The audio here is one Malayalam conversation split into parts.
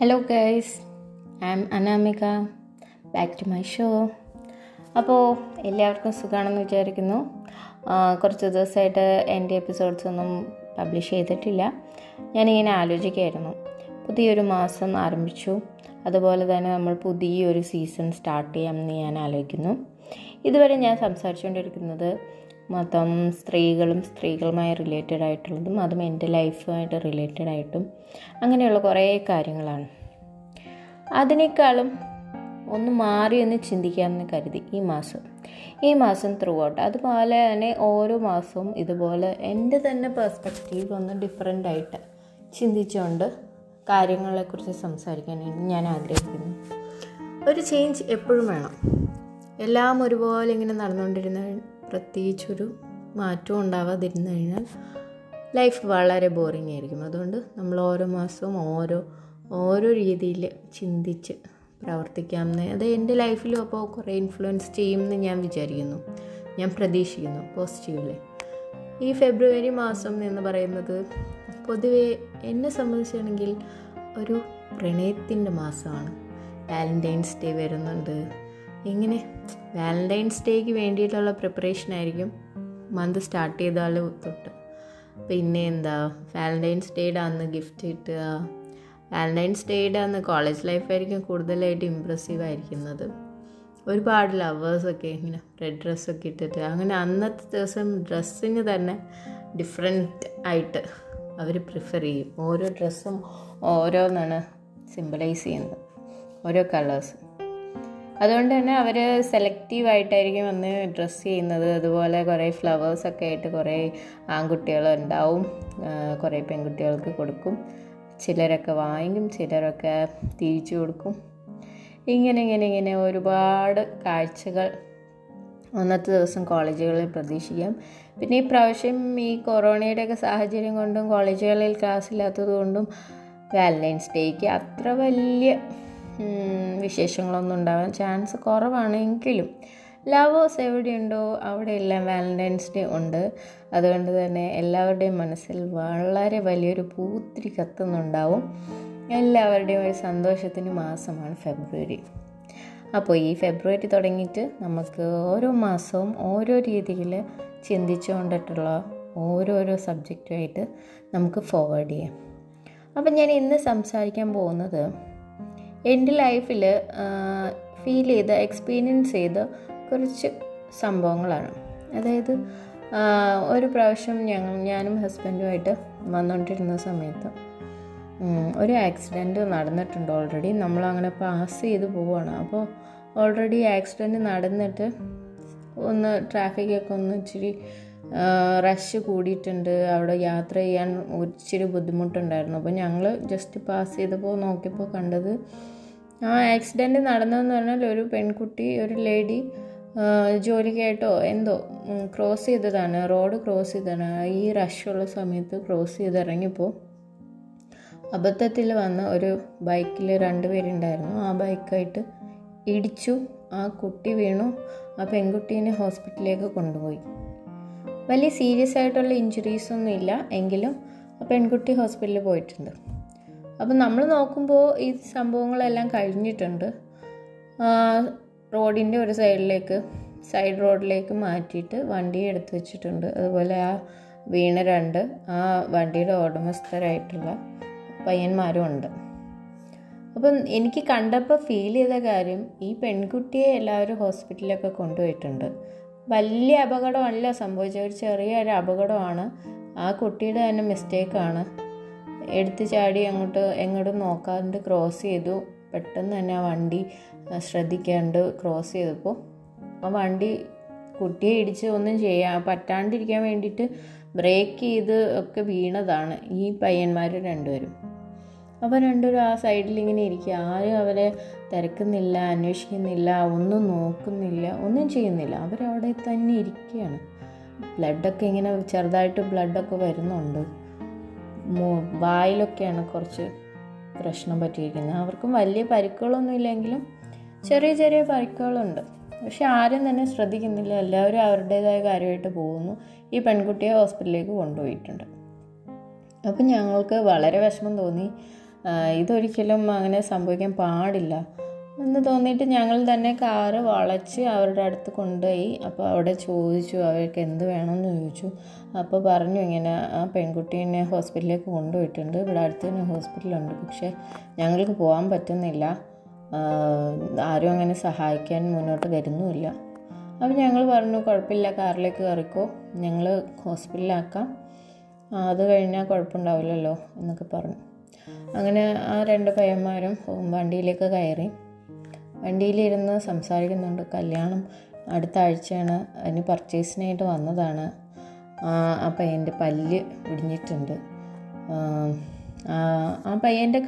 Hello guys I am Anamika back to my show അപ്പോൾ എല്ലാവർക്കും സുഖമാണെന്ന് വിചാരിക്കുന്നു. കുറച്ച് ദിവസമായിട്ട് എന്റെ എപ്പിസോഡ്സ് ഒന്നും പബ്ലിഷ് ചെയ്തിട്ടില്ല. ഞാനിങ്ങനെ ആലോചിക്കുകയായിരുന്നു. പുതിയൊരു മാസം ആരംഭിച്ചു. അതുപോലെ തന്നെ നമ്മൾ പുതിയൊരു സീസൺ സ്റ്റാർട്ട് ചെയ്യാമെന്ന് ഞാൻ ആലോചിക്കുന്നു. ഇതുവരെ ഞാൻ സംസാരിച്ചുകൊണ്ടിരിക്കുന്നത് മൊത്തം സ്ത്രീകളും സ്ത്രീകളുമായി റിലേറ്റഡ് ആയിട്ടുള്ളതും അതും എന്റെ ലൈഫുമായിട്ട് റിലേറ്റഡ് ആയിട്ടും അങ്ങനെയുള്ള കുറേ കാര്യങ്ങളാണ്. അതിനേക്കാളും ഒന്ന് മാറി ഒന്ന് ചിന്തിക്കാമെന്ന് കരുതി ഈ മാസം. ഈ മാസം ത്രൂ ഔട്ട് അതുപോലെ തന്നെ ഓരോ മാസവും ഇതുപോലെ എന്റെ തന്നെ പെർസ്പെക്റ്റീവ് ഒന്ന് ഡിഫറെന്റ് ആയിട്ട് ചിന്തിച്ചുകൊണ്ട് കാര്യങ്ങളെക്കുറിച്ച് സംസാരിക്കാനാണ് ഞാൻ ആഗ്രഹിക്കുന്നു. ഒരു ചേഞ്ച് എപ്പോഴും വേണം. എല്ലാം ഒരുപോലെ ഇങ്ങനെ നടന്നുകൊണ്ടിരുന്ന പ്രത്യേകിച്ചൊരു മാറ്റവും ഉണ്ടാവാതിരുന്നു കഴിഞ്ഞാൽ ലൈഫ് വളരെ ബോറിംഗ് ആയിരിക്കും. അതുകൊണ്ട് നമ്മൾ ഓരോ മാസവും ഓരോ ഓരോ രീതിയിൽ ചിന്തിച്ച് പ്രവർത്തിക്കാമെന്ന് അത് എന്റെ ലൈഫിലും അപ്പോൾ കുറേ ഇൻഫ്ലുവൻസ് ചെയ്യുമെന്ന് ഞാൻ വിചാരിക്കുന്നു. ഞാൻ പ്രതീക്ഷിക്കുന്നു പോസിറ്റീവ്ലി ഈ ഫെബ്രുവരി മാസം എന്ന് പറയുന്നത് പൊതുവെ എന്നെ സംബന്ധിച്ചാണെങ്കിൽ ഒരു പ്രണയത്തിന്റെ മാസമാണ്. വാലന്റൈൻസ് ഡേ വരുന്നുണ്ട്. ഇങ്ങനെ വാലന്റൈൻസ് ഡേക്ക് വേണ്ടിയിട്ടുള്ള പ്രിപ്പറേഷൻ ആയിരിക്കും. മന്ത് സ്റ്റാർട്ട് ചെയ്താൽ തൊട്ട്. പിന്നെ എന്താ? വാലന്റൈൻസ് ഡേയുടെ അന്ന് ഗിഫ്റ്റ് കിട്ടുക. വാലന്റൈൻസ് ഡേയുടെ അന്ന് കോളേജ് ലൈഫായിരിക്കും കൂടുതലായിട്ട് ഇമ്പ്രസീവ് ആയിരിക്കുന്നത്. ഒരുപാട് ലവേഴ്സൊക്കെ ഇങ്ങനെ റെഡ് ഡ്രസ്സൊക്കെ ഇട്ടിട്ട്. അങ്ങനെ അന്നത്തെ ദിവസം ഡ്രസ്സിന് തന്നെ ഡിഫറെന്റ് ആയിട്ട് അവർ പ്രിഫർ ചെയ്യും. ഓരോ ഡ്രസ്സും ഓരോന്നാണ് സിമ്പിളൈസ് ചെയ്യുന്നത്. ഓരോ കളേഴ്സ് അതുകൊണ്ട് തന്നെ അവർ സെലക്റ്റീവ് ആയിട്ടായിരിക്കും വന്ന് ഡ്രസ്സ് ചെയ്യുന്നത്. അതുപോലെ കുറേ ഫ്ലവേഴ്സൊക്കെ ആയിട്ട് കുറേ ആൺകുട്ടികൾ ഉണ്ടാവും കുറേ പെൺകുട്ടികൾക്ക് കൊടുക്കും. ചിലരൊക്കെ വാങ്ങിക്കും ചിലരൊക്കെ തിരിച്ചു കൊടുക്കും. ഇങ്ങനെ ഇങ്ങനെ ഇങ്ങനെ ഒരുപാട് കാഴ്ചകൾ അന്നത്തെ ദിവസം കോളേജുകളിൽ പ്രതീക്ഷിക്കാം. പിന്നെ ഈ പ്രാവശ്യം ഈ കൊറോണയുടെയൊക്കെ സാഹചര്യം കൊണ്ടും കോളേജുകളിൽ ക്ലാസ് ഇല്ലാത്തത് കൊണ്ടും വാലന്റൈൻസ് ഡേക്ക് അത്ര വലിയ വിശേഷങ്ങളൊന്നും ഉണ്ടാവാൻ ചാൻസ് കുറവാണെങ്കിലും ലവേഴ്സ് എവിടെയുണ്ടോ അവിടെയെല്ലാം വാലന്റൈൻസ് ഡേ ഉണ്ട്. അതുകൊണ്ട് തന്നെ എല്ലാവരുടെയും മനസ്സിൽ വളരെ വലിയൊരു പൂത്തിരി കത്തുന്നുണ്ടാവും. എല്ലാവരുടെയും ഒരു സന്തോഷത്തിന് മാസമാണ് ഫെബ്രുവരി. അപ്പോൾ ഈ ഫെബ്രുവരി തുടങ്ങിയിട്ട് നമുക്ക് ഓരോ മാസവും ഓരോ രീതിയിൽ ചിന്തിച്ചുകൊണ്ടിട്ടുള്ള ഓരോരോ സബ്ജക്റ്റുമായിട്ട് നമുക്ക് ഫോർവേഡ് ചെയ്യാം. അപ്പം ഞാൻ ഇന്ന് സംസാരിക്കാൻ പോകുന്നത് എന്റെ ലൈഫിൽ ഫീൽ ചെയ്ത എക്സ്പീരിയൻസ് ചെയ്ത കുറച്ച് സംഭവങ്ങളാണ്. അതായത് ഒരു പ്രാവശ്യം ഞങ്ങൾ ഞാനും ഹസ്ബൻഡുമായിട്ട് വന്നുകൊണ്ടിരുന്ന സമയത്ത് ഒരു ആക്സിഡന്റ് നടന്നിട്ടുണ്ട് ഓൾറെഡി നമ്മളങ്ങനെ പാസ് ചെയ്ത് പോവുകയാണ് അപ്പോൾ ഓൾറെഡി ആക്സിഡന്റ് നടന്നിട്ട് ഒന്ന് ട്രാഫിക്കൊക്കെ ഒന്ന് ഇച്ചിരി റഷ് കൂടിയിട്ടുണ്ട്. അവിടെ യാത്ര ചെയ്യാൻ ഇച്ചിരി ബുദ്ധിമുട്ടുണ്ടായിരുന്നു. അപ്പോൾ ഞങ്ങൾ ജസ്റ്റ് പാസ് ചെയ്തപ്പോൾ നോക്കിയപ്പോൾ കണ്ടത് ആ ആക്സിഡന്റ് നടന്നതെന്ന് പറഞ്ഞാൽ ഒരു പെൺകുട്ടി ഒരു ലേഡി ജോലിക്കായിട്ടോ എന്തോ ക്രോസ് ചെയ്തതാണ്. റോഡ് ക്രോസ് ചെയ്തതാണ്. ഈ റഷുള്ള സമയത്ത് ക്രോസ് ചെയ്ത് ഇറങ്ങിയപ്പോൾ അബദ്ധത്തിൽ വന്ന ഒരു ബൈക്കിൽ രണ്ടുപേരുണ്ടായിരുന്നു ആ ബൈക്കായിട്ട് ഇടിച്ചു. ആ കുട്ടി വീണു. ആ പെൺകുട്ടീനെ ഹോസ്പിറ്റലിലേക്ക് കൊണ്ടുപോയി. വലിയ സീരിയസ് ആയിട്ടുള്ള ഇഞ്ചുറീസ് ഒന്നും ഇല്ല എങ്കിലും ആ പെൺകുട്ടി ഹോസ്പിറ്റലിൽ പോയിട്ടുണ്ട്. അപ്പം നമ്മൾ നോക്കുമ്പോൾ ഈ സംഭവങ്ങളെല്ലാം കഴിഞ്ഞിട്ടുണ്ട്. റോഡിന്റെ ഒരു സൈഡിലേക്ക് സൈഡ് റോഡിലേക്ക് മാറ്റിയിട്ട് വണ്ടി എടുത്തു വെച്ചിട്ടുണ്ട്. അതുപോലെ ആ വീണ രണ്ട് ആ വണ്ടിയുടെ ഉടമസ്ഥരായിട്ടുള്ള പയ്യന്മാരും ഉണ്ട്. അപ്പം എനിക്ക് കണ്ടപ്പോൾ ഫീൽ ചെയ്ത കാര്യം ഈ പെൺകുട്ടിയെ എല്ലാവരും ഹോസ്പിറ്റലിലൊക്കെ കൊണ്ടുപോയിട്ടുണ്ട്. വലിയ അപകടമല്ല സംഭവിച്ച ഒരു ചെറിയ ഒരു അപകടമാണ്. ആ കുട്ടിയുടെ തന്നെ മിസ്റ്റേക്കാണ് എടുത്ത് ചാടി അങ്ങോട്ട് എങ്ങോട്ടും നോക്കാണ്ട് ക്രോസ് ചെയ്തു. പെട്ടെന്ന് തന്നെ ആ വണ്ടി ശ്രദ്ധിക്കാണ്ട് ക്രോസ് ചെയ്തപ്പോൾ ആ വണ്ടി കുട്ടിയെ ഇടിച്ച് ഒന്നും ചെയ്യാൻ പറ്റാണ്ടിരിക്കാൻ വേണ്ടിയിട്ട് ബ്രേക്ക് ചെയ്ത് ഒക്കെ വീണതാണ് ഈ പയ്യന്മാർ രണ്ടുപേരും. അപ്പോൾ രണ്ടുപേരും ആ സൈഡിൽ ഇങ്ങനെ ഇരിക്കുക ആരും അവരെ തിരക്കുന്നില്ല അന്വേഷിക്കുന്നില്ല ഒന്നും നോക്കുന്നില്ല ഒന്നും ചെയ്യുന്നില്ല. അവരവിടെ തന്നെ ഇരിക്കുകയാണ് ബ്ലഡൊക്കെ ഇങ്ങനെ ചെറുതായിട്ട് ബ്ലഡൊക്കെ വരുന്നുണ്ട്. വായിലൊക്കെയാണ് കുറച്ച് പ്രശ്നം പറ്റിയിരിക്കുന്നത്. അവർക്കും വലിയ പരിക്കുകളൊന്നും ഇല്ലെങ്കിലും ചെറിയ ചെറിയ പരിക്കുകളുണ്ട്. പക്ഷെ ആരും തന്നെ ശ്രദ്ധിക്കുന്നില്ല. എല്ലാവരും അവരുടേതായ കാര്യമായിട്ട് പോകുന്നു. ഈ പെൺകുട്ടിയെ ഹോസ്പിറ്റലിലേക്ക് കൊണ്ടുപോയിട്ടുണ്ട്. അപ്പം ഞങ്ങൾക്ക് വളരെ വിഷമം തോന്നി. ഇതൊരിക്കലും അങ്ങനെ സംഭവിക്കാൻ പാടില്ല. എന്ന് തോന്നിയിട്ട് ഞങ്ങൾ തന്നെ കാറ് വളച്ച് അവരുടെ അടുത്ത് കൊണ്ടുപോയി. അപ്പോൾ അവിടെ ചോദിച്ചു അവർക്ക് എന്ത് വേണമെന്ന് ചോദിച്ചു? അപ്പോൾ പറഞ്ഞു ഇങ്ങനെ ആ പെൺകുട്ടീനെ ഹോസ്പിറ്റലിലേക്ക് കൊണ്ടുപോയിട്ടുണ്ട്. ഇവിടെ അടുത്ത് തന്നെ ഹോസ്പിറ്റലുണ്ട്. പക്ഷേ ഞങ്ങൾക്ക് പോകാൻ പറ്റുന്നില്ല. ആരും അങ്ങനെ സഹായിക്കാൻ മുന്നോട്ട് വരുന്നുമില്ല. അപ്പോൾ ഞങ്ങൾ പറഞ്ഞു കുഴപ്പമില്ല കാറിലേക്ക് കയറിക്കോ. ഞങ്ങൾ ഹോസ്പിറ്റലിലാക്കാം. അത് കഴിഞ്ഞാൽ കുഴപ്പമുണ്ടാവില്ലല്ലോ എന്നൊക്കെ പറഞ്ഞു. അങ്ങനെ ആ രണ്ട് പയ്യന്മാരും വണ്ടിയിലേക്ക് കയറി. വണ്ടിയിലിരുന്ന് സംസാരിക്കുന്നുണ്ട്. കല്യാണം അടുത്ത ആഴ്ചയാണ്. അതിന് പർച്ചേസിനായിട്ട് വന്നതാണ്. ആ പയ്യന്റെ പല്ല് ഇടിഞ്ഞിട്ടുണ്ട് ആ പയ്യന്റെ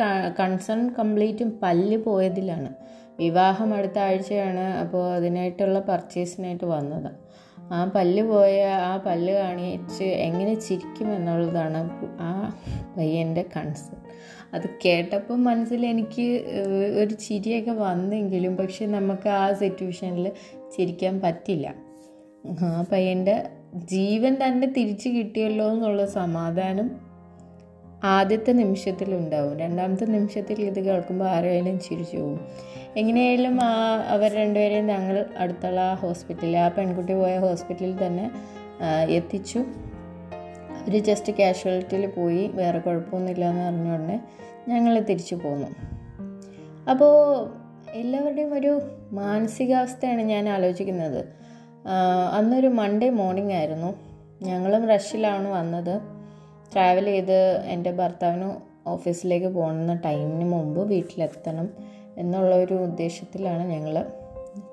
കൺസേൺ കംപ്ലീറ്റും പല്ല് പോയതിലാണ്. വിവാഹം അടുത്ത ആഴ്ചയാണ്. അപ്പോൾ അതിനായിട്ടുള്ള പർച്ചേസിനായിട്ട് വന്നത്. ആ പല്ല് പോയ ആ പല്ല് കാണിച്ച് എങ്ങനെ ചിരിക്കും എന്നുള്ളതാണ് ആ പയ്യന്റെ കൺസേൺ അത് കേട്ടപ്പോൾ മനസ്സിൽ എനിക്ക് ഒരു ചിരിയൊക്കെ വന്നെങ്കിലും പക്ഷെ നമുക്ക് ആ സിറ്റുവേഷനിൽ ചിരിക്കാൻ പറ്റില്ല. ആ പയ്യന്റെ ജീവൻ തന്നെ തിരിച്ചു കിട്ടിയല്ലോ എന്നുള്ള സമാധാനം ആദ്യത്തെ നിമിഷത്തിലുണ്ടാവും രണ്ടാമത്തെ നിമിഷത്തിൽ ഇത് കേൾക്കുമ്പോൾ ആരെയും ചിരിച്ചു പോകും. എങ്ങനെയായാലും ആ അവർ രണ്ടുപേരെയും ഞങ്ങൾ അടുത്തുള്ള ഹോസ്പിറ്റലിൽ ആ പെൺകുട്ടി പോയ ഹോസ്പിറ്റലിൽ തന്നെ എത്തിച്ചു. അവർ ജസ്റ്റ് കാഷ്വാലിറ്റിയിൽ പോയി വേറെ കുഴപ്പമൊന്നുമില്ല എന്ന് പറഞ്ഞ ഉടനെ ഞങ്ങൾ തിരിച്ചു പോന്നു. അപ്പോൾ എല്ലാവരുടെയും ഒരു മാനസികാവസ്ഥയാണ് ഞാൻ ആലോചിക്കുന്നത്. അന്നൊരു മൺഡേ മോർണിംഗ് ആയിരുന്നു. ഞങ്ങളും റഷിലാണ് വന്നത്. ട്രാവൽ ചെയ്ത് എന്റെ ഭർത്താവിന് ഓഫീസിലേക്ക് പോകുന്ന ടൈമിന് മുമ്പ് വീട്ടിലെത്തണം എന്നുള്ള ഒരു ഉദ്ദേശത്തിലാണ് ഞങ്ങൾ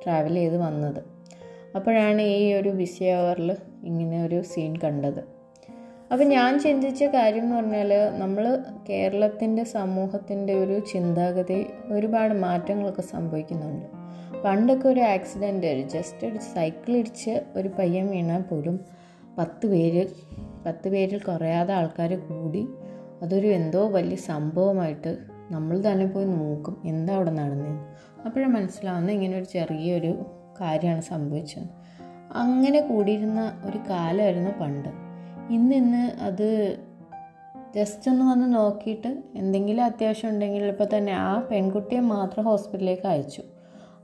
ട്രാവൽ ചെയ്ത് വന്നത്. അപ്പോഴാണ് ഈ ഒരു ബിസി അവറിൽ ഇങ്ങനെ ഒരു സീൻ കണ്ടത്. അപ്പം ഞാൻ ചിന്തിച്ച കാര്യം എന്ന് പറഞ്ഞാൽ നമ്മൾ കേരളത്തിന്റെ സമൂഹത്തിന്റെ ഒരു ചിന്താഗതി ഒരുപാട് മാറ്റങ്ങളൊക്കെ സംഭവിക്കുന്നുണ്ട്. പണ്ടൊക്കെ ഒരു ആക്സിഡന്റ് ജസ്റ്റ് ഒരു സൈക്കിൾ ഇടിച്ച് ഒരു പയ്യൻ വീണാൽ പോലും പത്ത് പേര് പത്ത് പേരിൽ കുറയാതെ ആൾക്കാർ കൂടി അതൊരു എന്തോ വലിയ സംഭവമായിട്ട് നമ്മൾ തന്നെ പോയി നോക്കും എന്താ അവിടെ നടന്നത് അപ്പോഴാണ് മനസ്സിലാവുന്ന ഇങ്ങനെ ഒരു ചെറിയൊരു കാര്യമാണ് സംഭവിച്ചത്. അങ്ങനെ കൂടിയിരുന്ന ഒരു കാലമായിരുന്നു പണ്ട്. ഇന്നിന്ന് അത് ജസ്റ്റ് ഒന്ന് വന്ന് നോക്കിയിട്ട് എന്തെങ്കിലും അത്യാവശ്യം ഉണ്ടെങ്കിൽ ഇപ്പോൾ തന്നെ ആ പെൺകുട്ടിയെ മാത്രം ഹോസ്പിറ്റലിലേക്ക് അയച്ചു.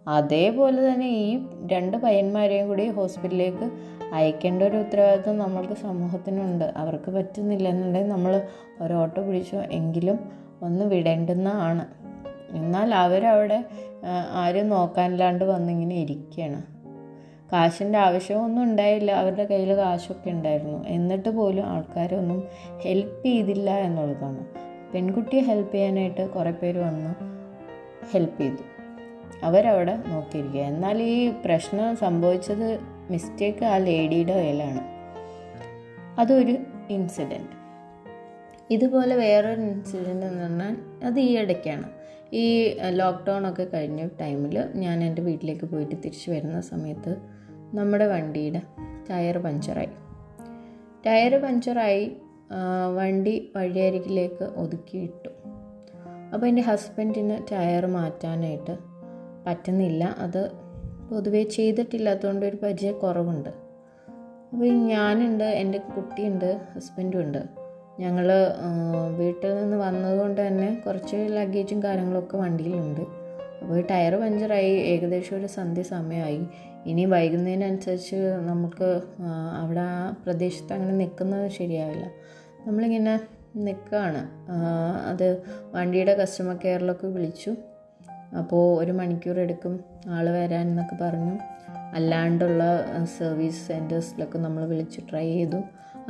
അതേപോലെ തന്നെ ഈ രണ്ട് പയ്യന്മാരെയും കൂടി ഹോസ്പിറ്റലിലേക്ക് അയക്കേണ്ട ഒരു ഉത്തരവാദിത്വം നമ്മൾക്ക് സമൂഹത്തിനുണ്ട്. അവർക്ക് പറ്റുന്നില്ല എന്നുണ്ടെങ്കിൽ നമ്മൾ ഒരു ഓട്ടോ പിടിച്ചോ എങ്കിലും ഒന്ന് വിടേണ്ടുന്നതാണ്. എന്നാൽ അവരവിടെ ആരും നോക്കാനില്ലാണ്ട് വന്നിങ്ങനെ ഇരിക്കുകയാണ്. കാശിന്റെ ആവശ്യമൊന്നും ഉണ്ടായില്ല. അവരുടെ കയ്യിൽ കാശൊക്കെ ഉണ്ടായിരുന്നു. എന്നിട്ട് പോലും ആൾക്കാരൊന്നും ഹെൽപ്പ് ചെയ്തില്ല എന്നുള്ളതാണ്. പെൺകുട്ടിയെ ഹെൽപ്പ് ചെയ്യാനായിട്ട് കുറേ പേര് വന്ന് ഹെൽപ്പ് ചെയ്തു. അവരവിടെ നോക്കിയിരിക്കുക. എന്നാൽ ഈ പ്രശ്നം സംഭവിച്ചത് മിസ്റ്റേക്ക് ആ ലേഡിയുടെ കയ്യിലാണ്. അതൊരു ഇൻസിഡന്റ് ഇതുപോലെ വേറൊരു ഇൻസിഡന്റ് എന്ന് പറഞ്ഞാൽ അത് ഈ ഇടയ്ക്കാണ്. ഈ ലോക്ക്ഡൗൺ ഒക്കെ കഴിഞ്ഞ ടൈമിൽ ഞാൻ എന്റെ വീട്ടിലേക്ക് പോയിട്ട് തിരിച്ചു വരുന്ന സമയത്ത് നമ്മുടെ വണ്ടിയുടെ ടയർ പഞ്ചറായി. ടയർ പഞ്ചറായി വണ്ടി വഴിയരികിലേക്ക് ഒതുക്കിയിട്ടു അപ്പോൾ എന്റെ ഹസ്ബൻഡിന് ടയർ മാറ്റാനായിട്ട് പറ്റുന്നില്ല. അത് പൊതുവേ ചെയ്തിട്ടില്ലാത്തതുകൊണ്ട് ഒരു പരിചയക്കുറവുണ്ട്. അപ്പോൾ ഞാനുണ്ട് എന്റെ കുട്ടിയുണ്ട് ഹസ്ബൻഡും ഉണ്ട്. ഞങ്ങൾ വീട്ടിൽ നിന്ന് വന്നതുകൊണ്ട് തന്നെ കുറച്ച് ലഗേജും കാര്യങ്ങളൊക്കെ വണ്ടിയിലുണ്ട്. അപ്പോൾ ടയർ പഞ്ചറായി. ഏകദേശം ഒരു സന്ധ്യ സമയമായി. ഇനി വൈകുന്നതിനനുസരിച്ച് നമുക്ക് അവിടെ ആ പ്രദേശത്ത് അങ്ങനെ നിൽക്കുന്നത് ശരിയാവില്ല. നമ്മളിങ്ങനെ നിൽക്കുകയാണ്. അത് വണ്ടിയുടെ കസ്റ്റമർ കെയറിലൊക്കെ വിളിച്ചു. അപ്പോൾ ഒരു മണിക്കൂർ എടുക്കും ആൾ വരാൻ എന്നൊക്കെ പറഞ്ഞു. അല്ലാണ്ടുള്ള സർവീസ് സെന്റേഴ്സിലൊക്കെ നമ്മൾ വിളിച്ച് ട്രൈ ചെയ്തു.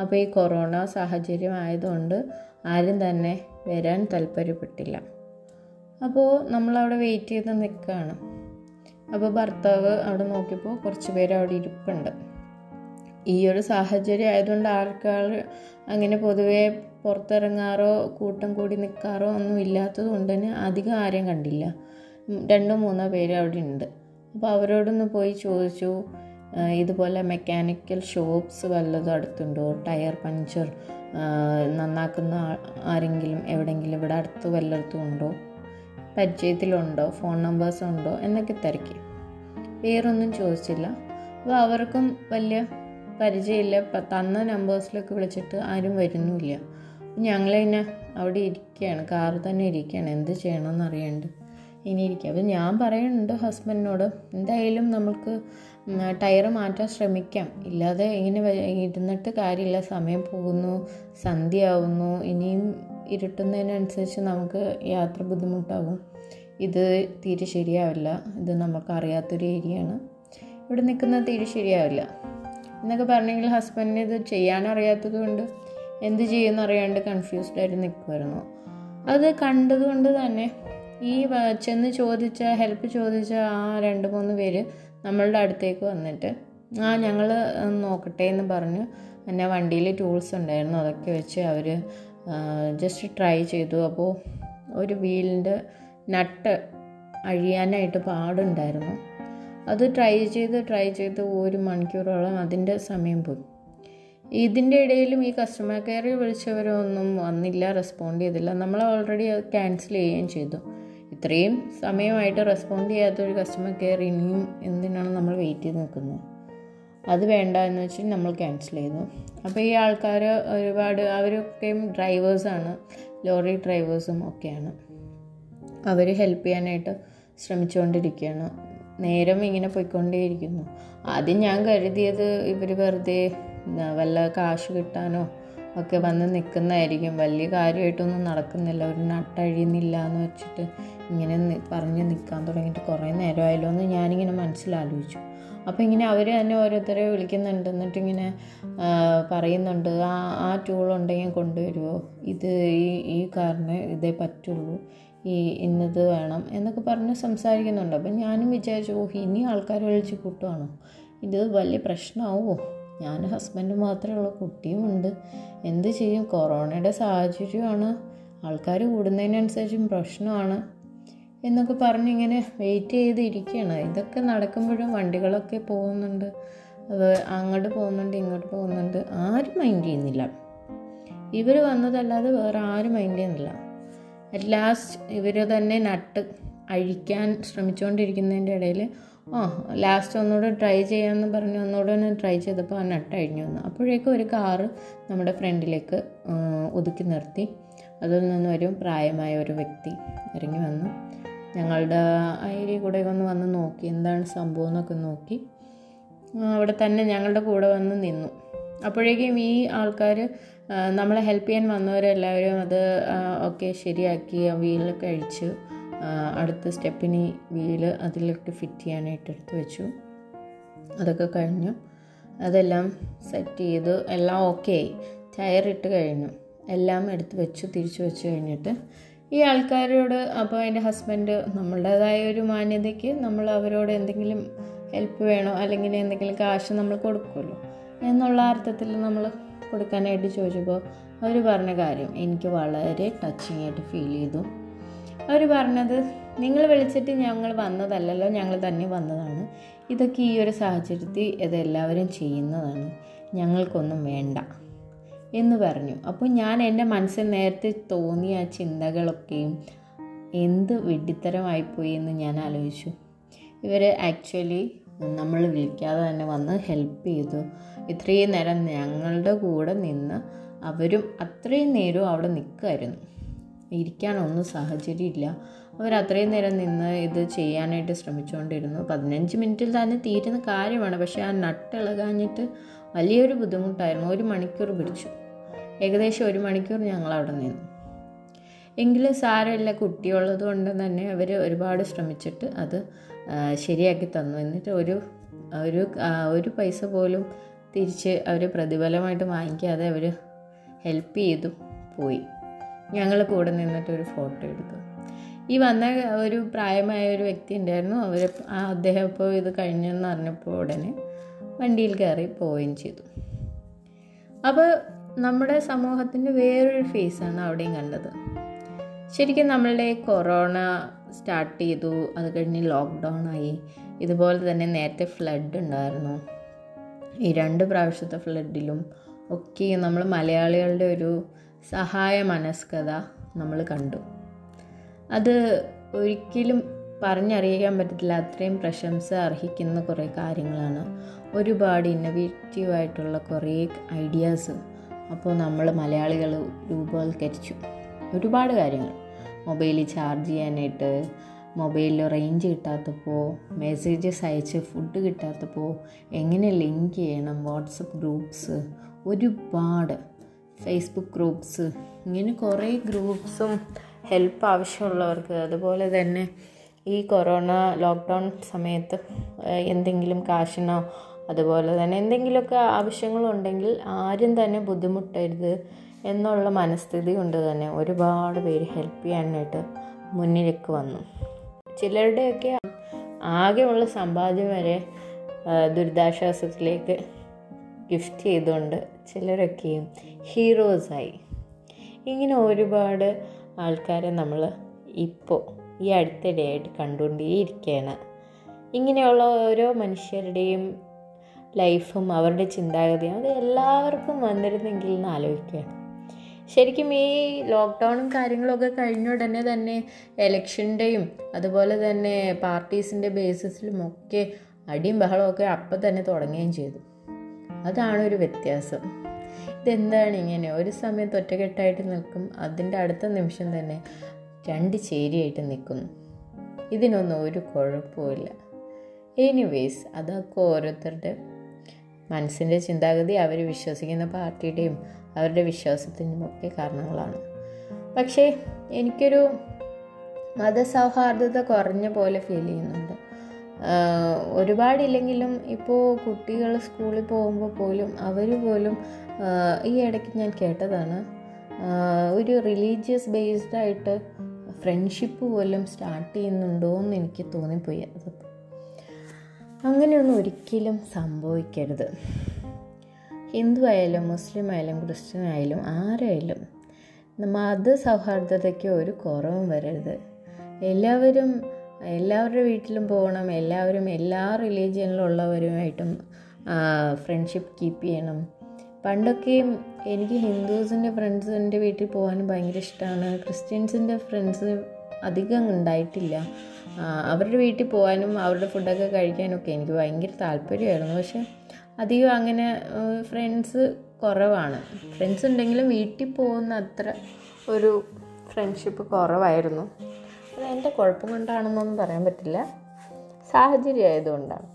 അപ്പോൾ ഈ കൊറോണ സാഹചര്യം ആയതുകൊണ്ട് ആരും തന്നെ വരാൻ താല്പര്യപ്പെട്ടില്ല. അപ്പോൾ നമ്മളവിടെ വെയിറ്റ് ചെയ്ത് നിൽക്കുകയാണ് അപ്പോൾ ഭർത്താവ് അവിടെ നോക്കിയപ്പോൾ കുറച്ച് പേര് അവിടെ ഇരിപ്പുണ്ട്. ഈ ഒരു സാഹചര്യം ആയതുകൊണ്ട് ആൾക്കാർ അങ്ങനെ പൊതുവേ പുറത്തിറങ്ങാറോ കൂട്ടം കൂടി നിൽക്കാറോ ഒന്നും ഇല്ലാത്തത് കൊണ്ട് തന്നെ അധികം ആരെയും കണ്ടില്ല. രണ്ടോ മൂന്നോ പേര് അവിടെ ഉണ്ട്. അപ്പോൾ അവരോടൊന്ന് പോയി ചോദിച്ചു. ഇതുപോലെ മെക്കാനിക്കൽ ഷോപ്സ് വല്ലതും അടുത്തുണ്ടോ? ടയർ പഞ്ചർ നന്നാക്കുന്ന ആരെങ്കിലും എവിടെയെങ്കിലും ഇവിടെ അടുത്ത് വല്ലയിടത്തും ഉണ്ടോ? പരിചയത്തിലുണ്ടോ? ഫോൺ നമ്പേഴ്സ് ഉണ്ടോ? എന്നൊക്കെ തിരക്കി. വേറൊന്നും ചോദിച്ചില്ല. അപ്പോൾ അവർക്കും വലിയ പരിചയമില്ല. തന്ന നമ്പേഴ്സിലൊക്കെ വിളിച്ചിട്ട് ആരും വരുന്നുമില്ല. ഞങ്ങൾ തന്നെ അവിടെ ഇരിക്കുകയാണ് കാറ് തന്നെ ഇരിക്കുകയാണ് എന്ത് ചെയ്യണമെന്ന് അറിയാണ്ട് ഇനി ഇരിക്കുക അപ്പം ഞാൻ പറയുന്നുണ്ട് ഹസ്ബൻഡിനോട് എന്തായാലും നമുക്ക് ടയർ മാറ്റാൻ ശ്രമിക്കാം. ഇല്ലാതെ ഇങ്ങനെ ഇരുന്നിട്ട് കാര്യമില്ല. സമയം പോകുന്നു സന്ധ്യയാവുന്നു. ഇനിയും ഇരുട്ടുന്നതിനനുസരിച്ച് നമുക്ക് യാത്ര ബുദ്ധിമുട്ടാകും. ഇത് തീരെ ശരിയാവില്ല. ഇത് നമുക്ക് അറിയാത്തൊരു ഏരിയയാണ്. ഇവിടെ നിൽക്കുന്നത് തീരെ ശരിയാവില്ല. എന്നൊക്കെ പറഞ്ഞെങ്കിൽ ഹസ്ബൻഡിന് ഇത് ചെയ്യാനറിയാത്തത് കൊണ്ട് എന്ത് ചെയ്യുമെന്ന് അറിയാണ്ട് കൺഫ്യൂസ്ഡ് ആയിട്ട് നിൽക്കുമായിരുന്നു അത് കണ്ടതുകൊണ്ട് തന്നെ ഈ ചെന്ന് ചോദിച്ച ഹെൽപ്പ് ചോദിച്ച ആ രണ്ട് മൂന്ന് പേര് നമ്മളുടെ അടുത്തേക്ക് വന്നിട്ട് ആ ഞങ്ങൾ നോക്കട്ടെ എന്ന് പറഞ്ഞു. എന്നെ വണ്ടിയിൽ ടൂൾസ് ഉണ്ടായിരുന്നു അതൊക്കെ വെച്ച് അവർ ജസ്റ്റ് ട്രൈ ചെയ്തു. അപ്പോൾ ഒരു വീലിന്റെ നട്ട് അഴിയാനായിട്ട് പാടുണ്ടായിരുന്നു. അത് ട്രൈ ചെയ്ത് ട്രൈ ചെയ്ത് ഒരു മണിക്കൂറോളം അതിന്റെ സമയം പോയി. ഇതിന്റെ ഇടയിലും ഈ കസ്റ്റമർ കെയറിൽ വിളിച്ചവരൊന്നും വന്നില്ല റെസ്പോണ്ട് ചെയ്തില്ല. നമ്മൾ ഓൾറെഡി ക്യാൻസൽ ചെയ്യുകയും ചെയ്തു. ഇത്രയും സമയമായിട്ട് റെസ്പോണ്ട് ചെയ്യാത്തൊരു കസ്റ്റമർ കെയർ ഇനിയും എന്തിനാണ് നമ്മൾ വെയിറ്റ് ചെയ്ത് നിൽക്കുന്നത്? അത് വേണ്ട എന്ന് വെച്ച് നമ്മൾ ക്യാൻസൽ ചെയ്തു. അപ്പോൾ ഈ ആൾക്കാർ ഒരുപാട് അവരൊക്കെയും ഡ്രൈവേഴ്സാണ് ലോറി ഡ്രൈവേഴ്സും ഒക്കെയാണ്. അവർ ഹെൽപ്പ് ചെയ്യാനായിട്ട് ശ്രമിച്ചുകൊണ്ടിരിക്കുകയാണ്. നേരം ഇങ്ങനെ പോയിക്കൊണ്ടേയിരിക്കുന്നു. ആദ്യം ഞാൻ കരുതിയത് ഇവർ വെറുതെ വല്ല കാശ് കിട്ടാനോ ഒക്കെ വന്ന് നിൽക്കുന്നതായിരിക്കും. വലിയ കാര്യമായിട്ടൊന്നും നടക്കുന്നില്ല. ഒരു നട്ടഴിയുന്നില്ല എന്ന് വെച്ചിട്ട് ഇങ്ങനെ പറഞ്ഞ് നിൽക്കാൻ തുടങ്ങിയിട്ട് കുറേ നേരമായല്ലോ എന്ന് ഞാനിങ്ങനെ മനസ്സിലാലോചിച്ചു. അപ്പോൾ ഇങ്ങനെ അവർ തന്നെ ഓരോരുത്തരെ വിളിക്കുന്നുണ്ട് എന്നിട്ട് ഇങ്ങനെ പറയുന്നുണ്ട്. ആ ആ ടൂൾ ഉണ്ടെങ്കിൽ കൊണ്ടുവരുമോ ഇത് ഈ ഈ കാറിന് ഇതേ പറ്റുള്ളൂ. ഈ ഇന്നത് വേണം എന്നൊക്കെ പറഞ്ഞ് സംസാരിക്കുന്നുണ്ട്. അപ്പം ഞാനും വിചാരിച്ചു ഓ ഇനി ആൾക്കാർ വിളിച്ച് കൂട്ടുവാണോ? ഇത് വലിയ പ്രശ്നമാവുമോ ഞാൻ ഹസ്ബൻഡ് മാത്രമേ ഉള്ളൂ കുട്ടിയും ഉണ്ട്. എന്ത് ചെയ്യും? കൊറോണയുടെ സാഹചര്യമാണ്. ആൾക്കാർ കൂടുന്നതിനനുസരിച്ചും പ്രശ്നമാണ്. എന്നൊക്കെ പറഞ്ഞ് ഇങ്ങനെ വെയിറ്റ് ചെയ്ത് ഇരിക്കുകയാണ് ഇതൊക്കെ നടക്കുമ്പോഴും വണ്ടികളൊക്കെ പോകുന്നുണ്ട്. അങ്ങോട്ട് പോകുന്നുണ്ട് ഇങ്ങോട്ട് പോകുന്നുണ്ട്. ആരും മൈൻഡ് ചെയ്യുന്നില്ല. ഇവർ വന്നതല്ലാതെ വേറെ ആരും മൈൻഡ് ചെയ്യുന്നില്ല. അറ്റ് ലാസ്റ്റ് ഇവർ തന്നെ നട്ട് അഴിക്കാൻ ശ്രമിച്ചുകൊണ്ടിരിക്കുന്നതിന്റെ ഇടയിൽ ആ ലാസ്റ്റ് ഒന്നുകൂടെ ട്രൈ ചെയ്യാമെന്ന് പറഞ്ഞ് ഒന്നുകൂടെ ഒന്ന് ട്രൈ ചെയ്തപ്പോൾ ആ നട്ട് അഴിഞ്ഞു വന്നു. അപ്പോഴേക്കും ഒരു കാറ് നമ്മുടെ ഫ്രണ്ടിലേക്ക് ഒതുക്കി നിർത്തി. അതിൽ നിന്നൊരു പ്രായമായ ഒരു വ്യക്തി ഇറങ്ങി വന്നു. ഞങ്ങളുടെ ഐരി കൂടെ ഒന്ന് വന്ന് നോക്കി എന്താണ് സംഭവം എന്നൊക്കെ നോക്കി. അവിടെ തന്നെ ഞങ്ങളുടെ കൂടെ വന്ന് നിന്നു. അപ്പോഴേക്കും ഈ ആൾക്കാർ നമ്മളെ ഹെൽപ്പ് ചെയ്യാൻ വന്നവരെല്ലാവരും അത് ഒക്കെ ശരിയാക്കി ആ വീലൊക്കെ അഴിച്ച് അടുത്ത സ്റ്റെപ്പിന് വീൽ അതിലേക്ക് ഫിറ്റ് ചെയ്യാനായിട്ട് എടുത്തു വെച്ചു. അതൊക്കെ കഴിഞ്ഞു. അതെല്ലാം സെറ്റ് ചെയ്ത്. എല്ലാം ഓക്കെ ആയി. ടയർ ഇട്ട് കഴിഞ്ഞു. എല്ലാം എടുത്ത് വെച്ചു തിരിച്ചു വെച്ച് കഴിഞ്ഞിട്ട് ഈ ആൾക്കാരോട് അപ്പോൾ എന്റെ ഹസ്ബൻഡ് നമ്മളുടേതായ ഒരു മാന്യതയ്ക്ക് നമ്മൾ അവരോട് എന്തെങ്കിലും ഹെൽപ്പ് വേണോ അല്ലെങ്കിൽ എന്തെങ്കിലും കാശ് നമ്മൾ കൊടുക്കുമല്ലോ എന്നുള്ള അർത്ഥത്തിൽ നമ്മൾ കൊടുക്കാനായിട്ട് ചോദിച്ചപ്പോൾ അവർ പറഞ്ഞ കാര്യം എനിക്ക് വളരെ ടച്ചിങ് ആയിട്ട് ഫീൽ ചെയ്തു. അവർ പറഞ്ഞത് നിങ്ങൾ വിളിച്ചിട്ട് ഞങ്ങൾ വന്നതല്ലല്ലോ ഞങ്ങൾ തന്നെ വന്നതാണ്. ഇതൊക്കെ ഈ ഒരു സാഹചര്യത്തിൽ ഇതെല്ലാവരും ചെയ്യുന്നതാണ്. ഞങ്ങൾക്കൊന്നും വേണ്ട. എന്ന് പറഞ്ഞു. അപ്പോൾ ഞാൻ എന്റെ മനസ്സിൽ നേരത്തെ തോന്നിയ ആ ചിന്തകളൊക്കെയും എന്ത് വെഡിത്തരമായിപ്പോയി എന്ന് ഞാൻ ആലോചിച്ചു. ഇവർ ആക്ച്വലി നമ്മൾ വിളിക്കാതെ തന്നെ വന്ന് ഹെൽപ്പ് ചെയ്തു. ഇത്രയും നേരം ഞങ്ങളുടെ കൂടെ നിന്ന് അവരും അത്രയും നേരവും അവിടെ നിൽക്കുമായിരുന്നു. ഇരിക്കാനൊന്നും സാഹചര്യമില്ല അവർ അത്രയും നേരം നിന്ന് ഇത് ചെയ്യാനായിട്ട് ശ്രമിച്ചുകൊണ്ടിരുന്നു. പതിനഞ്ച് മിനിറ്റിൽ തന്നെ തീരുന്ന കാര്യമാണ്. പക്ഷേ ആ നട്ട് ഇളകാഞ്ഞിട്ട് വലിയൊരു ബുദ്ധിമുട്ടായിരുന്നു. ഒരു മണിക്കൂർ പിടിച്ചു. ഏകദേശം ഒരു മണിക്കൂർ ഞങ്ങൾ അവിടെ നിന്നു. എങ്കിലും സാരമില്ല. കുട്ടിയുള്ളത് കൊണ്ട് തന്നെ അവർ ഒരുപാട് ശ്രമിച്ചിട്ട് അത് ശരിയാക്കി തന്നു. എന്നിട്ട് ഒരു ഒരു ഒരു പൈസ പോലും തിരിച്ച് അവർ പ്രതിഫലമായിട്ട് വാങ്ങിക്കാതെ അവർ ഹെൽപ്പ് ചെയ്തു പോയി. ഞങ്ങൾ കൂടെ നിന്നിട്ട് ഒരു ഫോട്ടോ എടുത്തു. ഈ വന്ന ഒരു പ്രായമായ ഒരു വ്യക്തി ഉണ്ടായിരുന്നു. അവർ അദ്ദേഹം ഇപ്പോൾ ഇത് കഴിഞ്ഞെന്ന് അറിഞ്ഞപ്പോൾ ഉടനെ വണ്ടിയിൽ കയറി പോവുകയും ചെയ്തു. അപ്പോൾ നമ്മുടെ സമൂഹത്തിന്റെ വേറൊരു ഫേസാണ് അവിടെയും കണ്ടത്. ശരിക്കും നമ്മളുടെ കൊറോണ സ്റ്റാർട്ട് ചെയ്തു അത് കഴിഞ്ഞ് ലോക്ക്ഡൗൺ ആയി. ഇതുപോലെ തന്നെ നേരത്തെ ഫ്ലഡ് ഉണ്ടായിരുന്നു. ഈ രണ്ട് പ്രാവശ്യത്തെ ഫ്ലഡിലും ഒക്കെ നമ്മൾ മലയാളികളുടെ ഒരു സഹായ മനസ്കത നമ്മൾ കണ്ടു. അത് ഒരിക്കലും പറഞ്ഞറിയിക്കാൻ പറ്റത്തില്ല. അത്രയും പ്രശംസ അർഹിക്കുന്ന കുറേ കാര്യങ്ങളാണ്. ഒരുപാട് ഇന്നവേറ്റീവായിട്ടുള്ള കുറേ ഐഡിയാസ് അപ്പോൾ നമ്മൾ മലയാളികൾ രൂപവൽക്കരിച്ചു. ഒരുപാട് കാര്യങ്ങൾ. മൊബൈലിൽ ചാർജ് ചെയ്യാനായിട്ട് മൊബൈലിൽ റേഞ്ച് കിട്ടാത്തപ്പോൾ മെസ്സേജസ് അയച്ച് ഫുഡ് കിട്ടാത്തപ്പോൾ എങ്ങനെ ലിങ്ക് ചെയ്യണം വാട്സപ്പ് ഗ്രൂപ്പ്സ് ഒരുപാട്. ഫേസ്ബുക്ക് ഗ്രൂപ്പ്സ് ഇങ്ങനെ കുറേ ഗ്രൂപ്പ്സും ഹെൽപ്പ് ആവശ്യമുള്ളവർക്ക്. അതുപോലെ തന്നെ ഈ കൊറോണ ലോക്ക്ഡൗൺ സമയത്ത് എന്തെങ്കിലും കാശിനോ അതുപോലെ തന്നെ എന്തെങ്കിലുമൊക്കെ ആവശ്യങ്ങളുണ്ടെങ്കിൽ ആരും തന്നെ ബുദ്ധിമുട്ടരുത് എന്നുള്ള മനസ്ഥിതി കൊണ്ട് തന്നെ ഒരുപാട് പേര് ഹെൽപ്പ് ചെയ്യാനായിട്ട് മുന്നിലേക്ക് വന്നു. ചിലരുടെയൊക്കെ ആകെയുള്ള സമ്പാദ്യം വരെ ദുരിതാശ്വാസത്തിലേക്ക് ഗിഫ്റ്റ് ചെയ്തുകൊണ്ട് ചിലരൊക്കെയും ഹീറോസായി. ഇങ്ങനെ ഒരുപാട് ആൾക്കാരെ നമ്മൾ ഇപ്പോൾ ഈ അടുത്തിടെയായിട്ട് കണ്ടുകൊണ്ടേയിരിക്കുകയാണ്. ഇങ്ങനെയുള്ള ഓരോ മനുഷ്യരുടെയും ലൈഫും അവരുടെ ചിന്താഗതിയും അത് എല്ലാവർക്കും വന്നിരുന്നെങ്കിൽ എന്ന് ആലോചിക്കുകയാണ്. ശരിക്കും ഈ ലോക്ക്ഡൗണും കാര്യങ്ങളൊക്കെ കഴിഞ്ഞ ഉടനെ തന്നെ എലക്ഷന്റെയും അതുപോലെ തന്നെ പാർട്ടീസിന്റെ ബേസിസിലും ഒക്കെ അടിയും ബഹളമൊക്കെ അപ്പം തന്നെ തുടങ്ങുകയും ചെയ്തു. അതാണ് ഒരു വ്യത്യാസം. ഇതെന്താണ് ഇങ്ങനെ? ഒരു സമയത്ത് ഒറ്റക്കെട്ടായിട്ട് നിൽക്കും. അതിന്റെ അടുത്ത നിമിഷം തന്നെ രണ്ട് ചേരിയായിട്ട് നിൽക്കുന്നു. ഇതിനൊന്നും ഒരു കുഴപ്പമില്ല എനിവേസ് അതൊക്കെ ഓരോരുത്തരുടെ മനസ്സിന്റെ ചിന്താഗതി അവർ വിശ്വസിക്കുന്ന പാർട്ടിയുടെയും അവരുടെ വിശ്വാസത്തിന്റെയും ഒക്കെ കാരണങ്ങളാണ്. പക്ഷേ എനിക്കൊരു മതസൗഹാർദ്ദത കുറഞ്ഞ പോലെ ഫീൽ ചെയ്യുന്നുണ്ട്. ഒരുപാടില്ലെങ്കിലും ഇപ്പോൾ കുട്ടികൾ സ്കൂളിൽ പോകുമ്പോൾ പോലും അവർ പോലും ഈ ഇടയ്ക്ക് ഞാൻ കേട്ടതാണ് ഒരു റിലീജിയസ് ബേസ്ഡ് ആയിട്ട് ഫ്രണ്ട്ഷിപ്പ് പോലും സ്റ്റാർട്ട് ചെയ്യുന്നുണ്ടോ എന്ന് എനിക്ക് തോന്നിപ്പോയി. അത് അങ്ങനെയൊന്നും ഒരിക്കലും സംഭവിക്കരുത്. ഹിന്ദു ആയാലും മുസ്ലിം ആയാലും ക്രിസ്ത്യൻ ആയാലും ആരായാലും മത സൗഹാർദ്ദതയ്ക്ക് ഒരു കുറവും വരരുത്. എല്ലാവരും എല്ലാവരുടെ വീട്ടിലും പോകണം എല്ലാവരും എല്ലാ റിലീജിയനിലുള്ളവരുമായിട്ടും ഫ്രണ്ട്ഷിപ്പ് കീപ്പ് ചെയ്യണം. പണ്ടൊക്കെയും എനിക്ക് ഹിന്ദുസിന്റെ ഫ്രണ്ട്സിന്റെ വീട്ടിൽ പോകാനും ഭയങ്കര ഇഷ്ടമാണ് ക്രിസ്ത്യൻസിന്റെ ഫ്രണ്ട്സ് അധികം ഉണ്ടായിട്ടില്ല. അവരുടെ വീട്ടിൽ പോകാനും അവരുടെ ഫുഡൊക്കെ കഴിക്കാനൊക്കെ എനിക്ക് ഭയങ്കര താല്പര്യമായിരുന്നു. പക്ഷെ അധികം അങ്ങനെ ഫ്രണ്ട്സ് കുറവാണ്. ഫ്രണ്ട്സ് ഉണ്ടെങ്കിലും വീട്ടിൽ പോകുന്ന അത്ര ഒരു ഫ്രണ്ട്ഷിപ്പ് കുറവായിരുന്നു. അത് എന്റെ കുഴപ്പം കൊണ്ടാണെന്നൊന്നും പറയാൻ പറ്റില്ല. സാഹചര്യം ആയതുകൊണ്ടാണ്.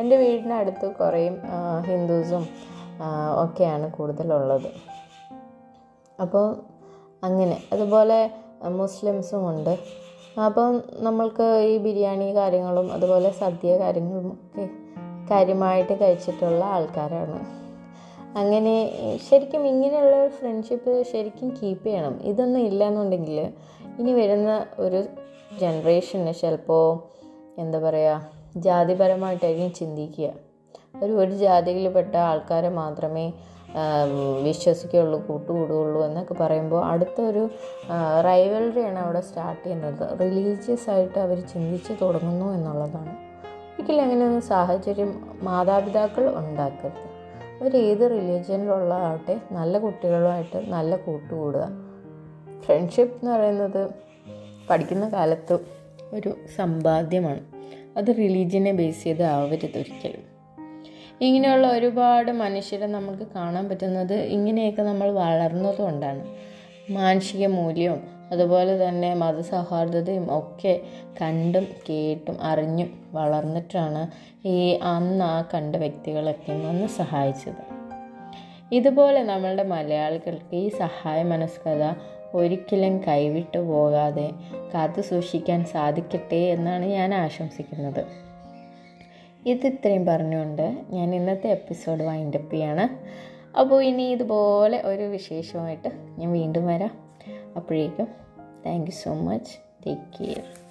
എന്റെ വീടിനടുത്ത് കുറേ ഹിന്ദുസും ഒക്കെയാണ് കൂടുതലുള്ളത്. അപ്പോൾ അങ്ങനെ അതുപോലെ മുസ്ലിംസും ഉണ്ട് അപ്പം നമ്മൾക്ക് ഈ ബിരിയാണി കാര്യങ്ങളും അതുപോലെ സദ്യ കാര്യങ്ങളും ഒക്കെ കാര്യമായിട്ട് കഴിച്ചിട്ടുള്ള ആൾക്കാരാണ്. അങ്ങനെ ശരിക്കും ഇങ്ങനെയുള്ള ഒരു ഫ്രണ്ട്ഷിപ്പ് ശരിക്കും കീപ്പ് ചെയ്യണം. ഇതൊന്നും ഇല്ല എന്നുണ്ടെങ്കിൽ ഇനി വരുന്ന ഒരു ജനറേഷന് ചിലപ്പോൾ എന്താ പറയുക ജാതിപരമായിട്ടായിരിക്കും ചിന്തിക്കുക. ഒരു ഒരു ജാതിയിൽപ്പെട്ട ആൾക്കാരെ മാത്രമേ വിശ്വസിക്കുകയുള്ളൂ കൂട്ടുകൂടുകയുള്ളൂ എന്നൊക്കെ പറയുമ്പോൾ അടുത്തൊരു റൈവലറിയാണ് അവിടെ സ്റ്റാർട്ട് ചെയ്യുന്നത്. റിലീജിയസ് ആയിട്ട് അവർ ചിന്തിച്ച് തുടങ്ങുന്നു എന്നുള്ളതാണ്. ഒരിക്കലും അങ്ങനെയൊന്നും സാഹചര്യം മാതാപിതാക്കൾ ഉണ്ടാക്കരുത്. അവർ ഏത് റിലീജിയനിലുള്ള ആട്ടെ നല്ല കുട്ടികളുമായിട്ട് നല്ല കൂട്ടുകൂടുക. ഫ്രണ്ട്ഷിപ്പ് എന്ന് പറയുന്നത് പഠിക്കുന്ന കാലത്ത് ഒരു സമ്പാദ്യമാണ്. അത് റിലീജിയനെ ബേസ് ചെയ്ത് ആവരുത് ഒരിക്കലും. ഇങ്ങനെയുള്ള ഒരുപാട് മനുഷ്യരെ നമുക്ക് കാണാൻ പറ്റുന്നത് ഇങ്ങനെയൊക്കെ നമ്മൾ വളർന്നതുകൊണ്ടാണ്. മാനുഷിക മൂല്യവും അതുപോലെ തന്നെ മതസൗഹാർദ്ദതയും ഒക്കെ കണ്ടും കേട്ടും അറിഞ്ഞും വളർന്നിട്ടാണ് ഈ അന്ന് ആ കണ്ട വ്യക്തികളൊക്കെ വന്ന് സഹായിച്ചത്. ഇതുപോലെ നമ്മളുടെ മലയാളികൾക്ക് ഈ സഹായ മനസ്കത ഒരിക്കലും കൈവിട്ടു പോകാതെ കാത്തു സൂക്ഷിക്കാൻ സാധിക്കട്ടെ എന്നാണ് ഞാൻ ആശംസിക്കുന്നത്. ഇത് ഇത്രയും പറഞ്ഞുകൊണ്ട് ഞാൻ ഇന്നത്തെ എപ്പിസോഡ് വൈൻഡപ്പ് ചെയ്യാണ്. അപ്പോൾ ഇനി ഇതുപോലെ ഒരു വിശേഷമായിട്ട് ഞാൻ വീണ്ടും വരാം. അപ്പോഴേക്കും thank you so much take care